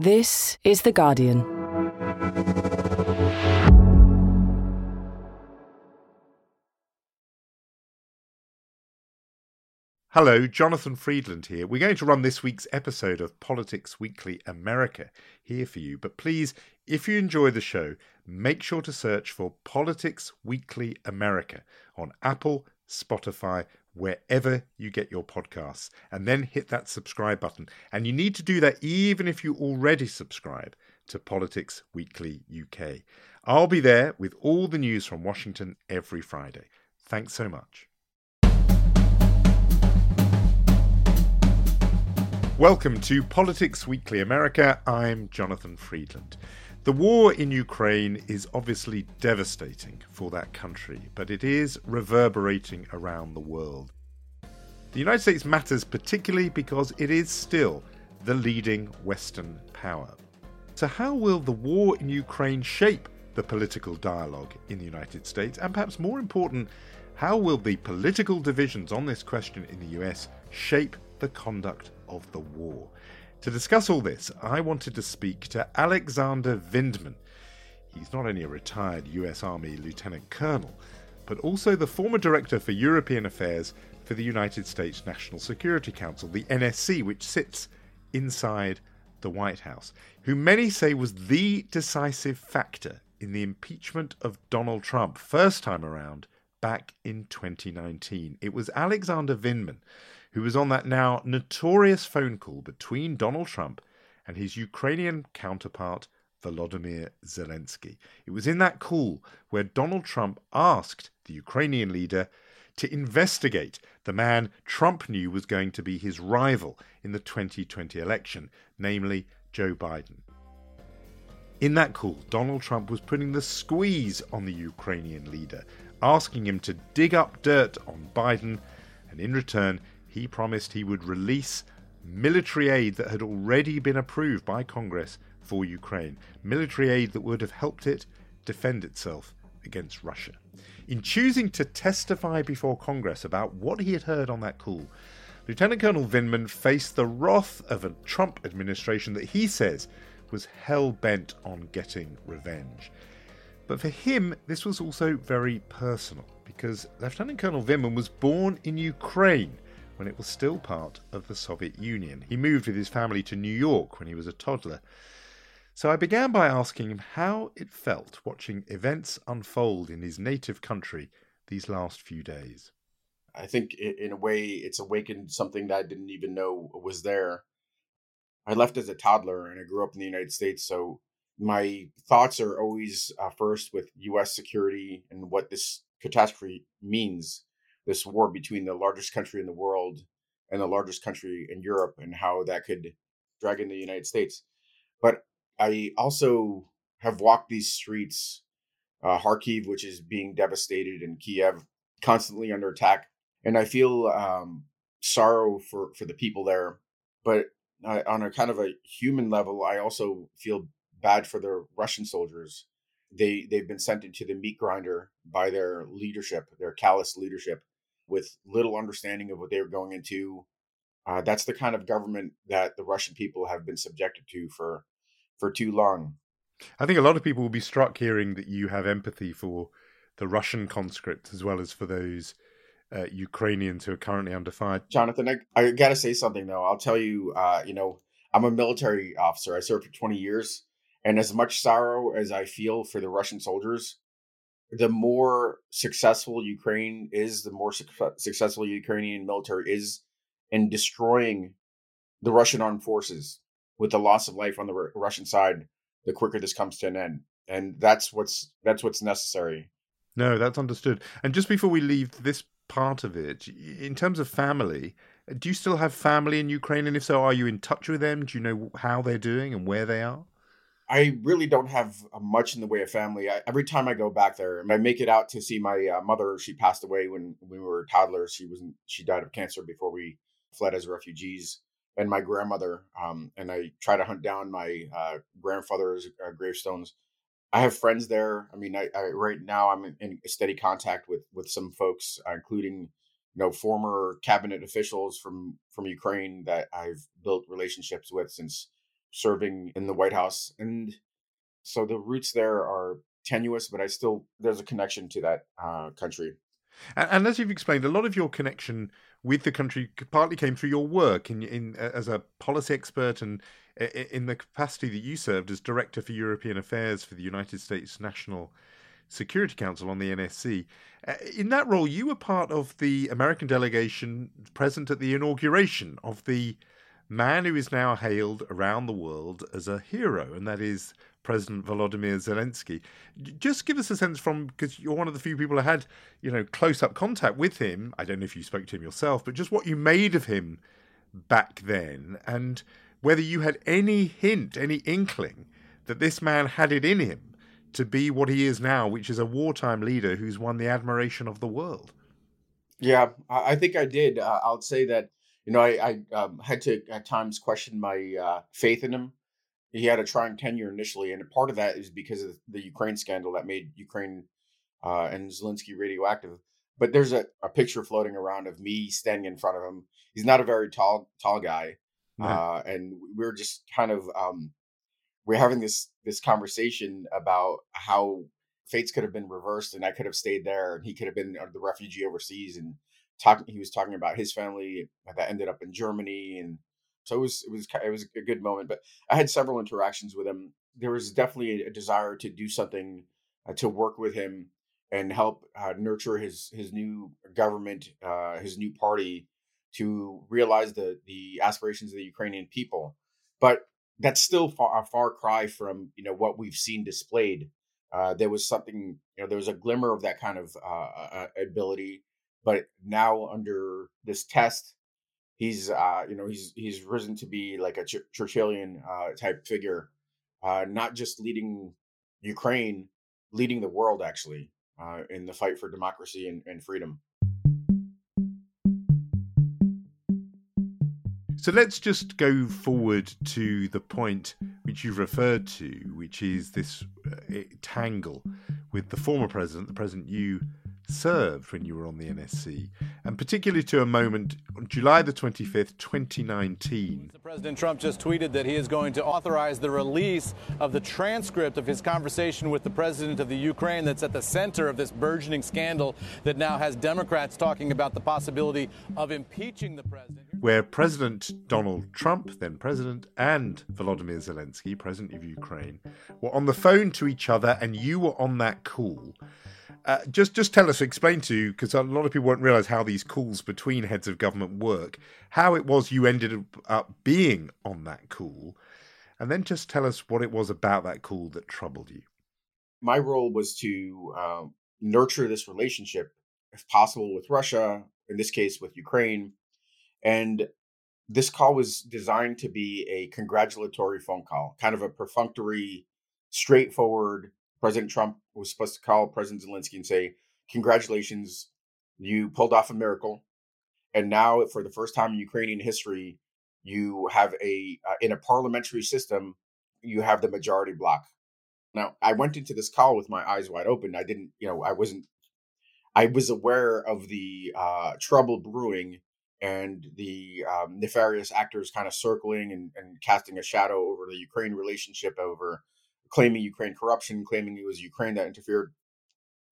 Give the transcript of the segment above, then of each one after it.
This is The Guardian. Hello, Jonathan Freedland here. We're going to run this week's episode of Politics Weekly America here for you. But please, if you enjoy the show, make sure to search for Politics Weekly America on Apple, Spotify, wherever you get your podcasts, and then hit that subscribe button. And you need to do that even if you already subscribe to Politics Weekly UK. I'll be there with all the news from Washington every Friday. Thanks so much. Welcome to Politics Weekly America. I'm Jonathan Freedland. The war in Ukraine is obviously devastating for that country, but it is reverberating around the world. The United States matters particularly because it is still the leading Western power. So, how will the war in Ukraine shape the political dialogue in the United States? And perhaps more important, how will the political divisions on this question in the US shape the conduct of the war. To discuss all this, I wanted to speak to Alexander Vindman. He's not only a retired US Army Lieutenant Colonel, but also the former Director for European Affairs for the United States National Security Council, the NSC, which sits inside the White House, who many say was the decisive factor in the impeachment of Donald Trump first time around back in 2019. It was Alexander Vindman who was on that now notorious phone call between Donald Trump and his Ukrainian counterpart, Volodymyr Zelensky. It was in that call where Donald Trump asked the Ukrainian leader to investigate the man Trump knew was going to be his rival in the 2020 election, namely Joe Biden. In that call, Donald Trump was putting the squeeze on the Ukrainian leader, asking him to dig up dirt on Biden, and in return, he promised he would release military aid that had already been approved by Congress for Ukraine, military aid that would have helped it defend itself against Russia. In choosing to testify before Congress about what he had heard on that call, Lieutenant Colonel Vindman faced the wrath of a Trump administration that he says was hell bent on getting revenge. But for him, this was also very personal because Lieutenant Colonel Vindman was born in Ukraine when it was still part of the Soviet Union. He moved with his family to New York when he was a toddler. So I began by asking him how it felt watching events unfold in his native country these last few days. I think in a way it's awakened something that I didn't even know was there. I left as a toddler and I grew up in the United States, so my thoughts are always uh, first with U.S. security and what this catastrophe means this war between the largest country in the world and the largest country in Europe and how that could drag in the United States. But I also have walked these streets, uh, Kharkiv, which is being devastated, and Kiev, constantly under attack, and I feel um, sorrow for for the people there. But uh, on a kind of a human level, I also feel bad for the Russian soldiers. They they've been sent into the meat grinder by their leadership, their callous leadership, with little understanding of what they were going into. Uh, that's the kind of government that the Russian people have been subjected to for for too long. I think a lot of people will be struck hearing that you have empathy for the Russian conscripts as well as for those uh, Ukrainians who are currently under fire. Jonathan, I, I got to say something though. I'll tell you, uh, you know, I'm a military officer. I served for 20 years, and as much sorrow as I feel for the Russian soldiers, the more successful Ukraine is, the more su- successful Ukrainian military is in destroying the Russian armed forces with the loss of life on the R- Russian side, the quicker this comes to an end. And that's what's that's what's necessary. No, that's understood. And just before we leave this part of it, in terms of family, do you still have family in Ukraine? And if so, are you in touch with them? Do you know how they're doing and where they are? I really don't have uh, much in the way of family. I, every time I go back there, I make it out to see my uh, mother. She passed away when, we were toddlers. She wasn't. She died of cancer before we fled as refugees. And my grandmother. Um, and I try to hunt down my uh, grandfather's uh, gravestones. I have friends there. I mean, I, I right now I'm in, in, steady contact with with some folks, uh, including you know former cabinet officials from from Ukraine that I've built relationships with since serving in the White House. And so the roots there are tenuous, but I still, there's a connection to that uh, country. And, as you've explained, a lot of your connection with the country partly came through your work in, in as a policy expert and in the capacity that you served as Director for European Affairs for the United States National Security Council on the NSC. In that role, you were part of the American delegation present at the inauguration of the man who is now hailed around the world as a hero, and that is President Volodymyr Zelensky. Just give us a sense from because you're one of the few people who had, you know, close up contact with him. I don't know if you spoke to him yourself, but just what you made of him back then, and whether you had any hint, any inkling that this man had it in him to be what he is now, which is a wartime leader who's won the admiration of the world. Yeah, I think I did. Uh, I'll say that you know I, I um, had to at times question my uh, faith in him. He had a trying tenure initially, and part of that is because of the Ukraine scandal that made Ukraine uh, and Zelensky radioactive. But there's a, a picture floating around of me standing in front of him. He's not a very tall tall guy, no. Uh, and we are just kind of um, we're having this this conversation about how fates could have been reversed and I could have stayed there and he could have been uh, the refugee overseas and talking he was talking about his family that ended up in Germany and so it was it was it was a good moment but I had several interactions with him there was definitely a desire to do something uh, to work with him and help uh, nurture his his new government uh, his new party to realize the the aspirations of the Ukrainian people but that's still far, a far cry from you know what we've seen displayed. Uh, there was something, you know, there was a glimmer of that kind of uh, uh, ability, but now under this test, he's, uh, you know, he's he's risen to be like a Ch- Churchillian uh, type figure, uh, not just leading Ukraine, leading the world actually in the fight for democracy and, and freedom. So let's just go forward to the point which you've referred to, which is this uh, tangle with the former president, the president you served when you were on the NSC, and particularly to a moment on July the 25th, 2019. President Trump just tweeted that he is going to authorize the release of the transcript of his conversation with the president of the Ukraine that's at the center of this burgeoning scandal that now has Democrats talking about the possibility of impeaching the president. Where President Donald Trump, then president, and Volodymyr Zelensky, president of Ukraine, were on the phone to each other, and you were on that call. Uh, just just tell us, explain to you, because a lot of people won't realise how these calls between heads of government work, how it was you ended up being on that call, and then just tell us what it was about that call that troubled you. My role was to um, nurture this relationship, if possible, with Russia, in this case with Ukraine, and this call was designed to be a congratulatory phone call, kind of a perfunctory, straightforward President Trump was supposed to call President Zelensky and say, Congratulations, you pulled off a miracle. And now, for the first time in Ukrainian history, you have a, uh, in a parliamentary system, you have the majority block. Now, I went into this call with my eyes wide open. I didn't, you know, I wasn't, I was aware of the uh, trouble brewing and the um, nefarious actors kind of circling and, and casting a shadow over the Ukraine relationship, over claiming Ukraine corruption, claiming it was Ukraine that interfered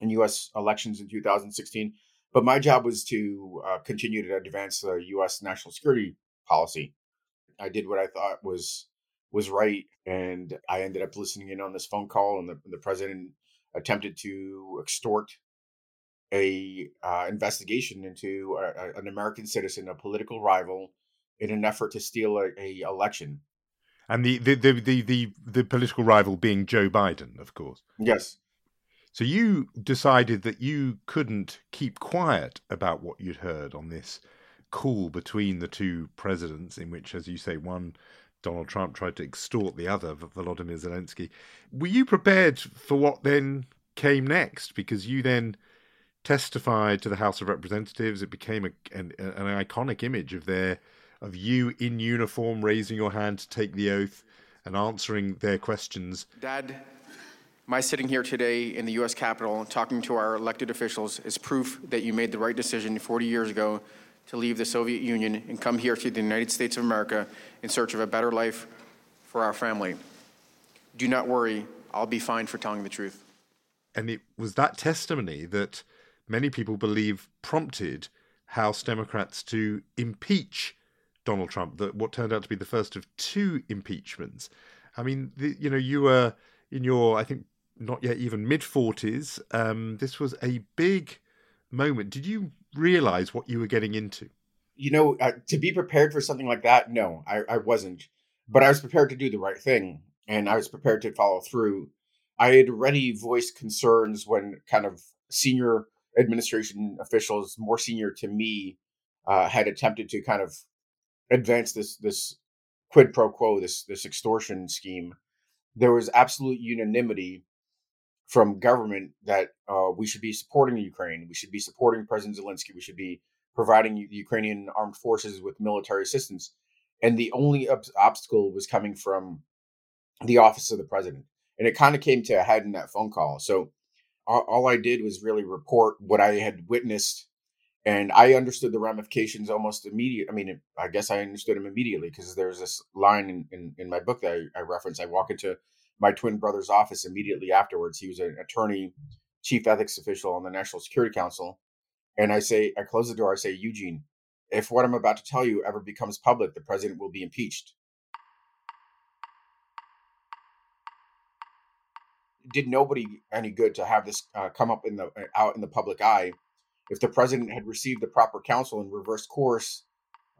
in U.S. elections in 2016. But my job was to uh, continue to advance the U.S. national security policy. I did what I thought was was right, and I ended up listening in on this phone call, and the, the president attempted to extort a uh, investigation into a, a, an American citizen, a political rival, in an effort to steal a, a election and the the, the the the the political rival being Joe Biden, of course. Yes. So you decided that you couldn't keep quiet about what you'd heard on this call between the two presidents, in which, as you say, one Donald Trump tried to extort the other, Volodymyr Zelensky. Were you prepared for what then came next? Because you then testified to the House of Representatives. It became a, an, an iconic image of their of you in uniform raising your hand to take the oath and answering their questions. Dad, my sitting here today in the U.S. Capitol talking to our elected officials is proof that you made the right decision 40 years ago to leave the Soviet Union and come here to the United States of America in search of a better life for our family. Do not worry, I'll be fine for telling the truth. And it was that testimony that many people believe prompted House Democrats to impeach Donald Trump, that what turned out to be the first of two impeachments. I mean, the, you know, you were in your, I think, not yet even mid 40s. Um, this was a big moment. Did you realize what you were getting into? You know, uh, to be prepared for something like that, no, I, I wasn't. But I was prepared to do the right thing and I was prepared to follow through. I had already voiced concerns when kind of senior administration officials, more senior to me, uh, had attempted to kind of advance this this quid pro quo, this this extortion scheme. There was absolute unanimity from government that uh, we should be supporting Ukraine. We should be supporting President Zelensky. We should be providing the Ukrainian armed forces with military assistance. And the only ob- obstacle was coming from the office of the president. And it kind of came to a head in that phone call. So all I did was really report what I had witnessed. And I understood the ramifications almost immediate. I mean, I guess I understood them immediately because there's this line in, in, in my book that I, I reference. I walk into my twin brother's office immediately afterwards. He was an attorney, chief ethics official on the National Security Council. And I say, I close the door. I say, Eugene, if what I'm about to tell you ever becomes public, the president will be impeached. Did nobody any good to have this uh, come up in the uh, out in the public eye. If the president had received the proper counsel and reversed course,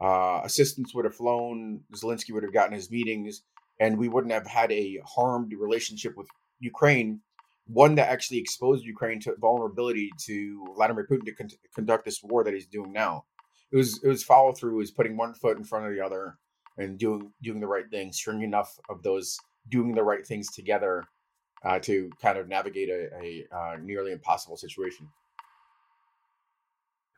uh, assistants would have flown. Zelensky would have gotten his meetings and we wouldn't have had a harmed relationship with Ukraine, one that actually exposed Ukraine to vulnerability to Vladimir Putin to con- conduct this war that he's doing now. It was it was follow through, was putting one foot in front of the other and doing doing the right thing, stringing enough of those doing the right things together uh, to kind of navigate a, a uh, nearly impossible situation.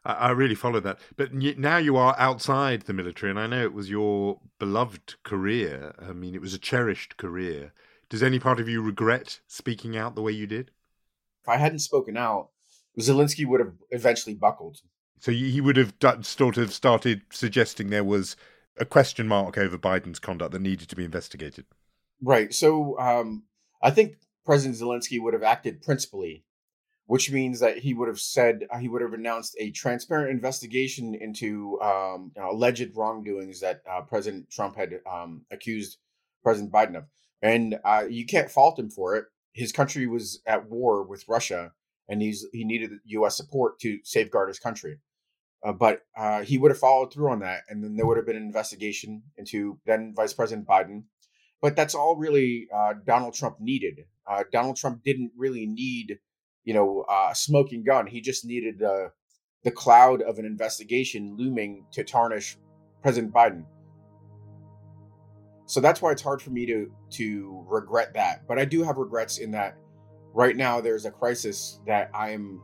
I really followed that. But now you are outside the military, and I know it was your beloved career. I mean, it was a cherished career. Does any part of you regret speaking out the way you did? If I hadn't spoken out, Zelensky would have eventually buckled. So he would have sort of started suggesting there was a question mark over Biden's conduct that needed to be investigated. Right. So um, I think President Zelensky would have acted principally which means that he would have said uh, he would have announced a transparent investigation into um, alleged wrongdoings that uh, President Trump had um, accused President Biden of, and uh, you can't fault him for it. His country was at war with Russia, and he's he needed U.S. support to safeguard his country. Uh, but uh, he would have followed through on that, and then there would have been an investigation into then Vice President Biden. But that's all really uh, Donald Trump needed. Donald Trump didn't really need you know, uh, smoking gun. He just needed the the cloud of an investigation looming to tarnish President Biden. So that's why it's hard for me to to regret that. But I do have regrets in that right now there's a crisis that I am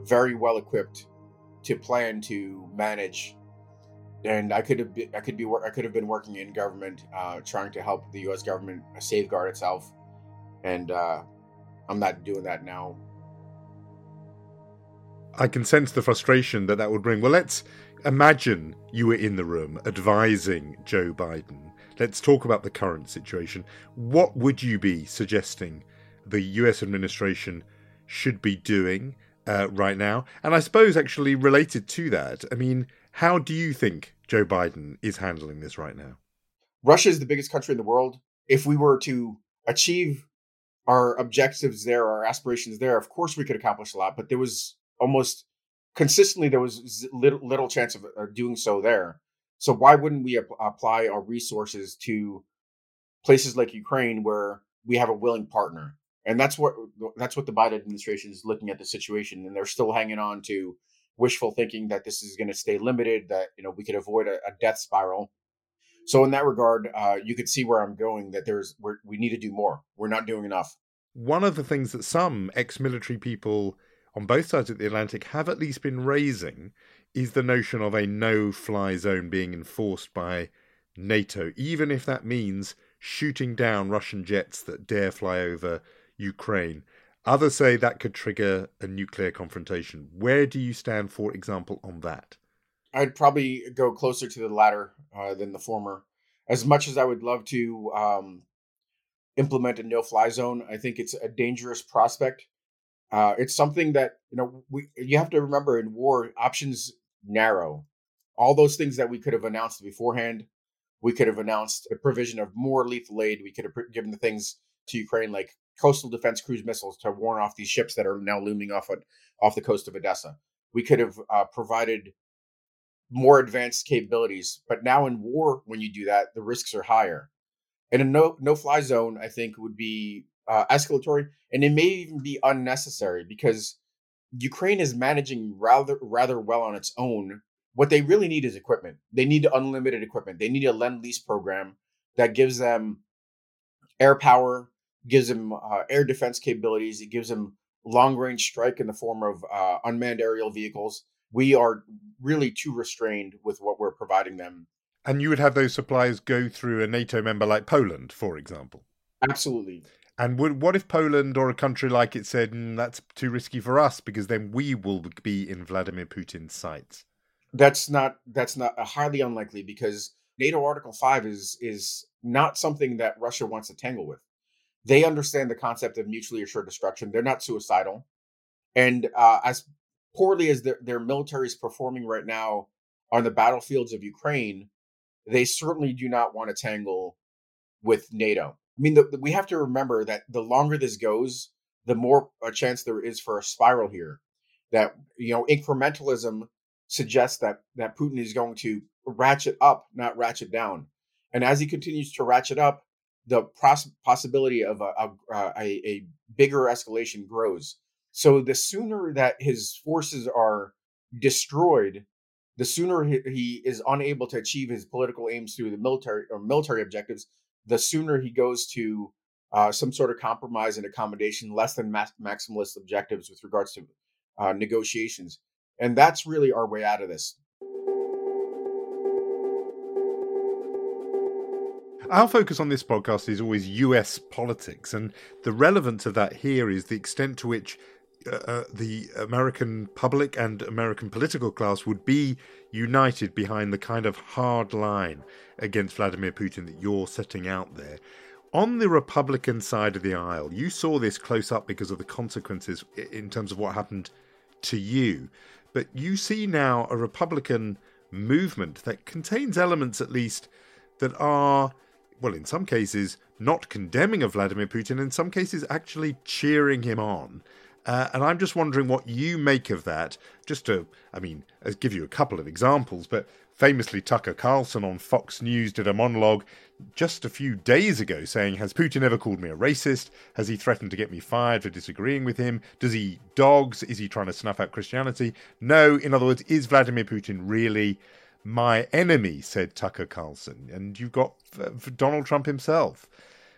very well equipped to plan to manage. And I could have been, I could be I could have been working in government, uh, trying to help the U.S. government safeguard itself, and uh, I'm not doing that now. I can sense the frustration that that would bring. Well, let's imagine you were in the room advising Joe Biden. Let's talk about the current situation. What would you be suggesting the US administration should be doing uh, right now? And I suppose, actually, related to that, I mean, how do you think Joe Biden is handling this right now? Russia is the biggest country in the world. If we were to achieve our objectives there, our aspirations there, of course we could accomplish a lot, but there was almost consistently there was little, little chance of uh, doing so there. So why wouldn't we ap- apply our resources to places like Ukraine where we have a willing partner? And that's what that's what the Biden administration is looking at the situation, and they're still hanging on to wishful thinking that this is going to stay limited, that you know we could avoid a, a death spiral. So in that regard, uh, you could see where I'm going. That there's we need to do more. We're not doing enough. One of the things that some ex-military people on both sides of the Atlantic have at least been raising is the notion of a no fly zone being enforced by NATO, even if that means shooting down Russian jets that dare fly over Ukraine. Others say that could trigger a nuclear confrontation. Where do you stand, for example, on that? I'd probably go closer to the latter uh, than the former. as much as I would love to um, implement a no-fly zone, I think it's a dangerous prospect. Uh, it's something that you know we you have to remember in war options narrow. All those things that we could have announced beforehand, we could have announced a provision of more lethal aid. We could have given the things to Ukraine like coastal defense cruise missiles to warn off these ships that are now looming off off the coast of Odessa. We could have uh, provided more advanced capabilities. But now in war, when you do that, the risks are higher. And a no no fly zone, I think, would be uh, escalatory, and it may even be unnecessary because Ukraine is managing rather rather well on its own. What they really need is equipment. They need unlimited equipment. They need a lend lease program that gives them air power, gives them uh, air defense capabilities. It gives them long range strike in the form of uh, unmanned aerial vehicles we are really too restrained with what we're providing them. And you would have those supplies go through a NATO member like Poland, for example. Absolutely. And would, what if Poland or a country like it said mm, that's too risky for us because then we will be in Vladimir Putin's sights? That's not that's not a highly unlikely because NATO Article Five is is not something that Russia wants to tangle with. They understand the concept of mutually assured destruction. They're not suicidal, and uh, as poorly as their, their military is performing right now on the battlefields of Ukraine, they certainly do not want to tangle with NATO. I mean, the, the, we have to remember that the longer this goes, the more a chance there is for a spiral here. That you know, incrementalism suggests that that Putin is going to ratchet up, not ratchet down. And as he continues to ratchet up, the pros- possibility of a, a, a, a bigger escalation grows. So the sooner that his forces are destroyed, the sooner he, he is unable to achieve his political aims through the military or military objectives, the sooner he goes to uh, some sort of compromise and accommodation, less than max- maximalist objectives with regards to uh, negotiations. And that's really our way out of this. Our focus on this podcast is always US politics, and the relevance of that here is the extent to which uh, uh, the American public and American political class would be united behind the kind of hard line against Vladimir Putin that you're setting out there. On the Republican side of the aisle, you saw this close up because of the consequences in terms of what happened to you. But you see now a Republican movement that contains elements, at least, that are, well, in some cases, not condemning of Vladimir Putin, in some cases, actually cheering him on. Uh, and I'm just wondering what you make of that. Just to, I mean, I'll give you a couple of examples, but famously, Tucker Carlson on Fox News did a monologue just a few days ago saying, Has Putin ever called me a racist? Has he threatened to get me fired for disagreeing with him? Does he dogs? Is he trying to snuff out Christianity? No, in other words, is Vladimir Putin really my enemy? said Tucker Carlson. And you've got Donald Trump himself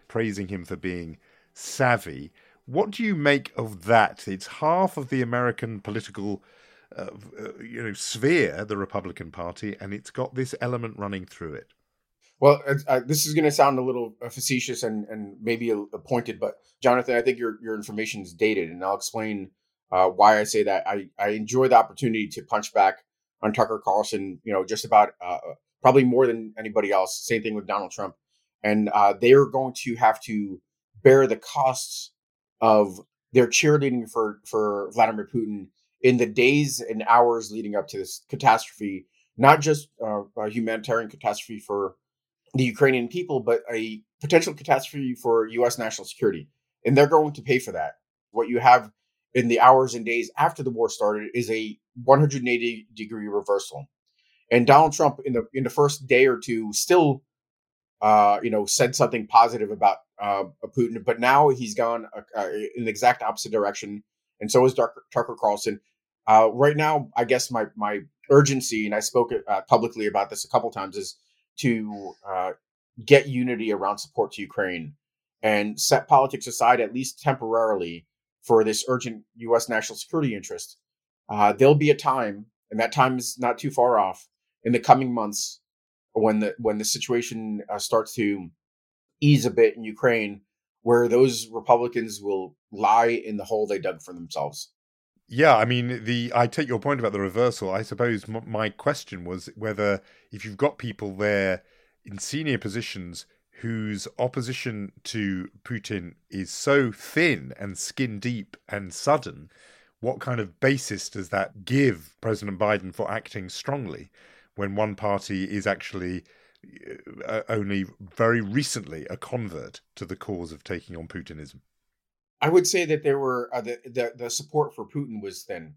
praising him for being savvy. What do you make of that? It's half of the American political uh, uh, you know sphere, the Republican Party, and it's got this element running through it. Well, uh, this is going to sound a little uh, facetious and, and maybe a, a pointed, but Jonathan, I think your your information is dated, and I'll explain uh, why I say that. I, I enjoy the opportunity to punch back on Tucker Carlson, you know, just about uh, probably more than anybody else. Same thing with Donald Trump, and they are going to have to bear the costs of their cheerleading for for Vladimir Putin in the days and hours leading up to this catastrophe, not just uh, a humanitarian catastrophe for the Ukrainian people, but a potential catastrophe for U.S. national security, and they're going to pay for that. What you have in the hours and days after the war started is a 180 degree reversal, and Donald Trump in the in the first day or two still, uh, you know, said something positive about uh, Putin, but now he's gone uh, uh, in the exact opposite direction, and so is Tucker, Tucker Carlson. Uh, right now, I guess my my urgency, and I spoke uh, publicly about this a couple times, is to uh, get unity around support to Ukraine and set politics aside at least temporarily for this urgent U.S. national security interest. there'll be a time, and that time is not too far off, in the coming months when the when the situation starts to ease a bit in Ukraine, where those Republicans will lie in the hole they dug for themselves. Yeah, I mean, the I take your point about the reversal. I suppose m- my question was whether if you've got people there in senior positions whose opposition to Putin is so thin and skin deep and sudden, what kind of basis does that give President Biden for acting strongly when one party is actually only very recently a convert to the cause of taking on Putinism? I would say that there were uh, the, the, the support for Putin was thin.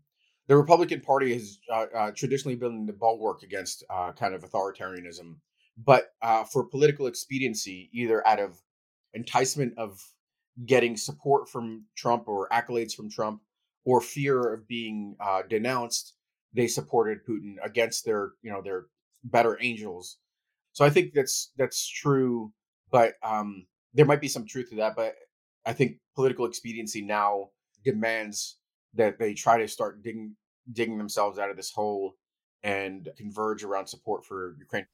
The Republican Party has uh, uh traditionally been the bulwark against uh, kind of authoritarianism but uh, for political expediency, either out of enticement of getting support from Trump or accolades from Trump, or fear of being uh, denounced, they supported Putin against their, you know, their better angels. So I think that's that's true, but um, there might be some truth to that. But I think political expediency now demands that they try to start digging digging themselves out of this hole and converge around support for Ukraine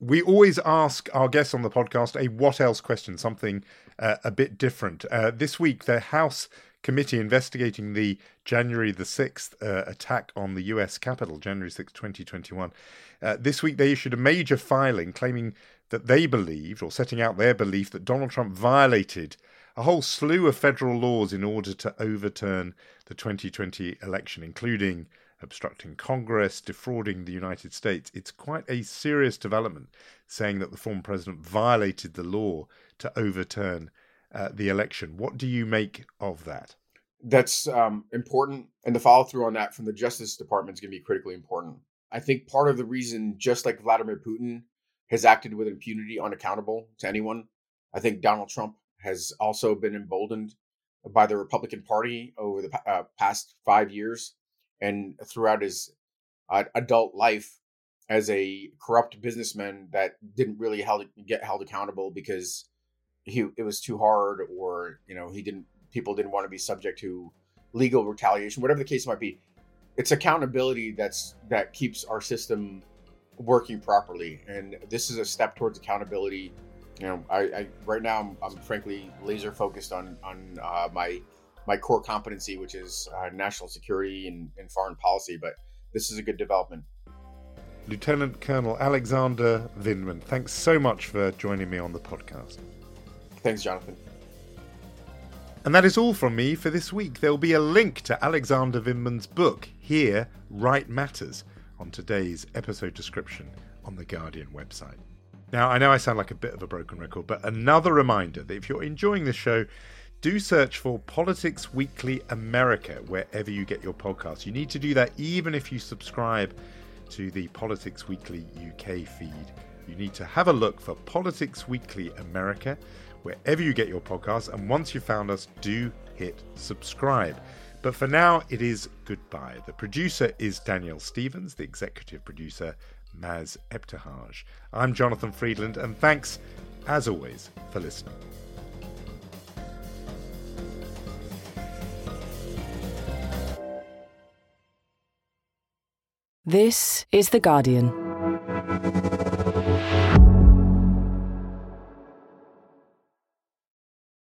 we always ask our guests on the podcast a what else question, something uh, a bit different. Uh, this week, the House committee investigating the January the 6th uh, attack on the US Capitol, January 6, 2021. Uh, this week, they issued a major filing claiming that they believed, or setting out their belief, that Donald Trump violated a whole slew of federal laws in order to overturn the 2020 election, including obstructing Congress, defrauding the United States. It's quite a serious development saying that the former president violated the law to overturn uh, the election. What do you make of that? That's um, important. And the follow through on that from the Justice Department is going to be critically important. I think part of the reason, just like Vladimir Putin has acted with impunity, unaccountable to anyone, I think Donald Trump has also been emboldened by the Republican Party over the uh, past five years and throughout his uh, adult life as a corrupt businessman that didn't really held, get held accountable because he it was too hard or you know he didn't people didn't want to be subject to legal retaliation whatever the case might be it's accountability that's that keeps our system working properly and this is a step towards accountability you know i, I right now I'm, I'm, frankly laser focused on on uh, my my core competency, which is uh, national security and, and foreign policy. But this is a good development. Lieutenant Colonel Alexander Vindman, thanks so much for joining me on the podcast. Thanks, Jonathan. And that is all from me for this week. There'll be a link to Alexander Vindman's book, Here Right Matters, on today's episode description on the Guardian website. Now, I know I sound like a bit of a broken record, but another reminder that if you're enjoying the show, do search for Politics Weekly America wherever you get your podcasts. You need to do that even if you subscribe to the Politics Weekly UK feed. You need to have a look for Politics Weekly America wherever you get your podcasts. And once you've found us, do hit subscribe. But for now, it is goodbye. The producer is Danielle Stevens, the executive producer, Maz Ebtehaj. I'm Jonathan Freedland, and thanks, as always, for listening. This is The Guardian.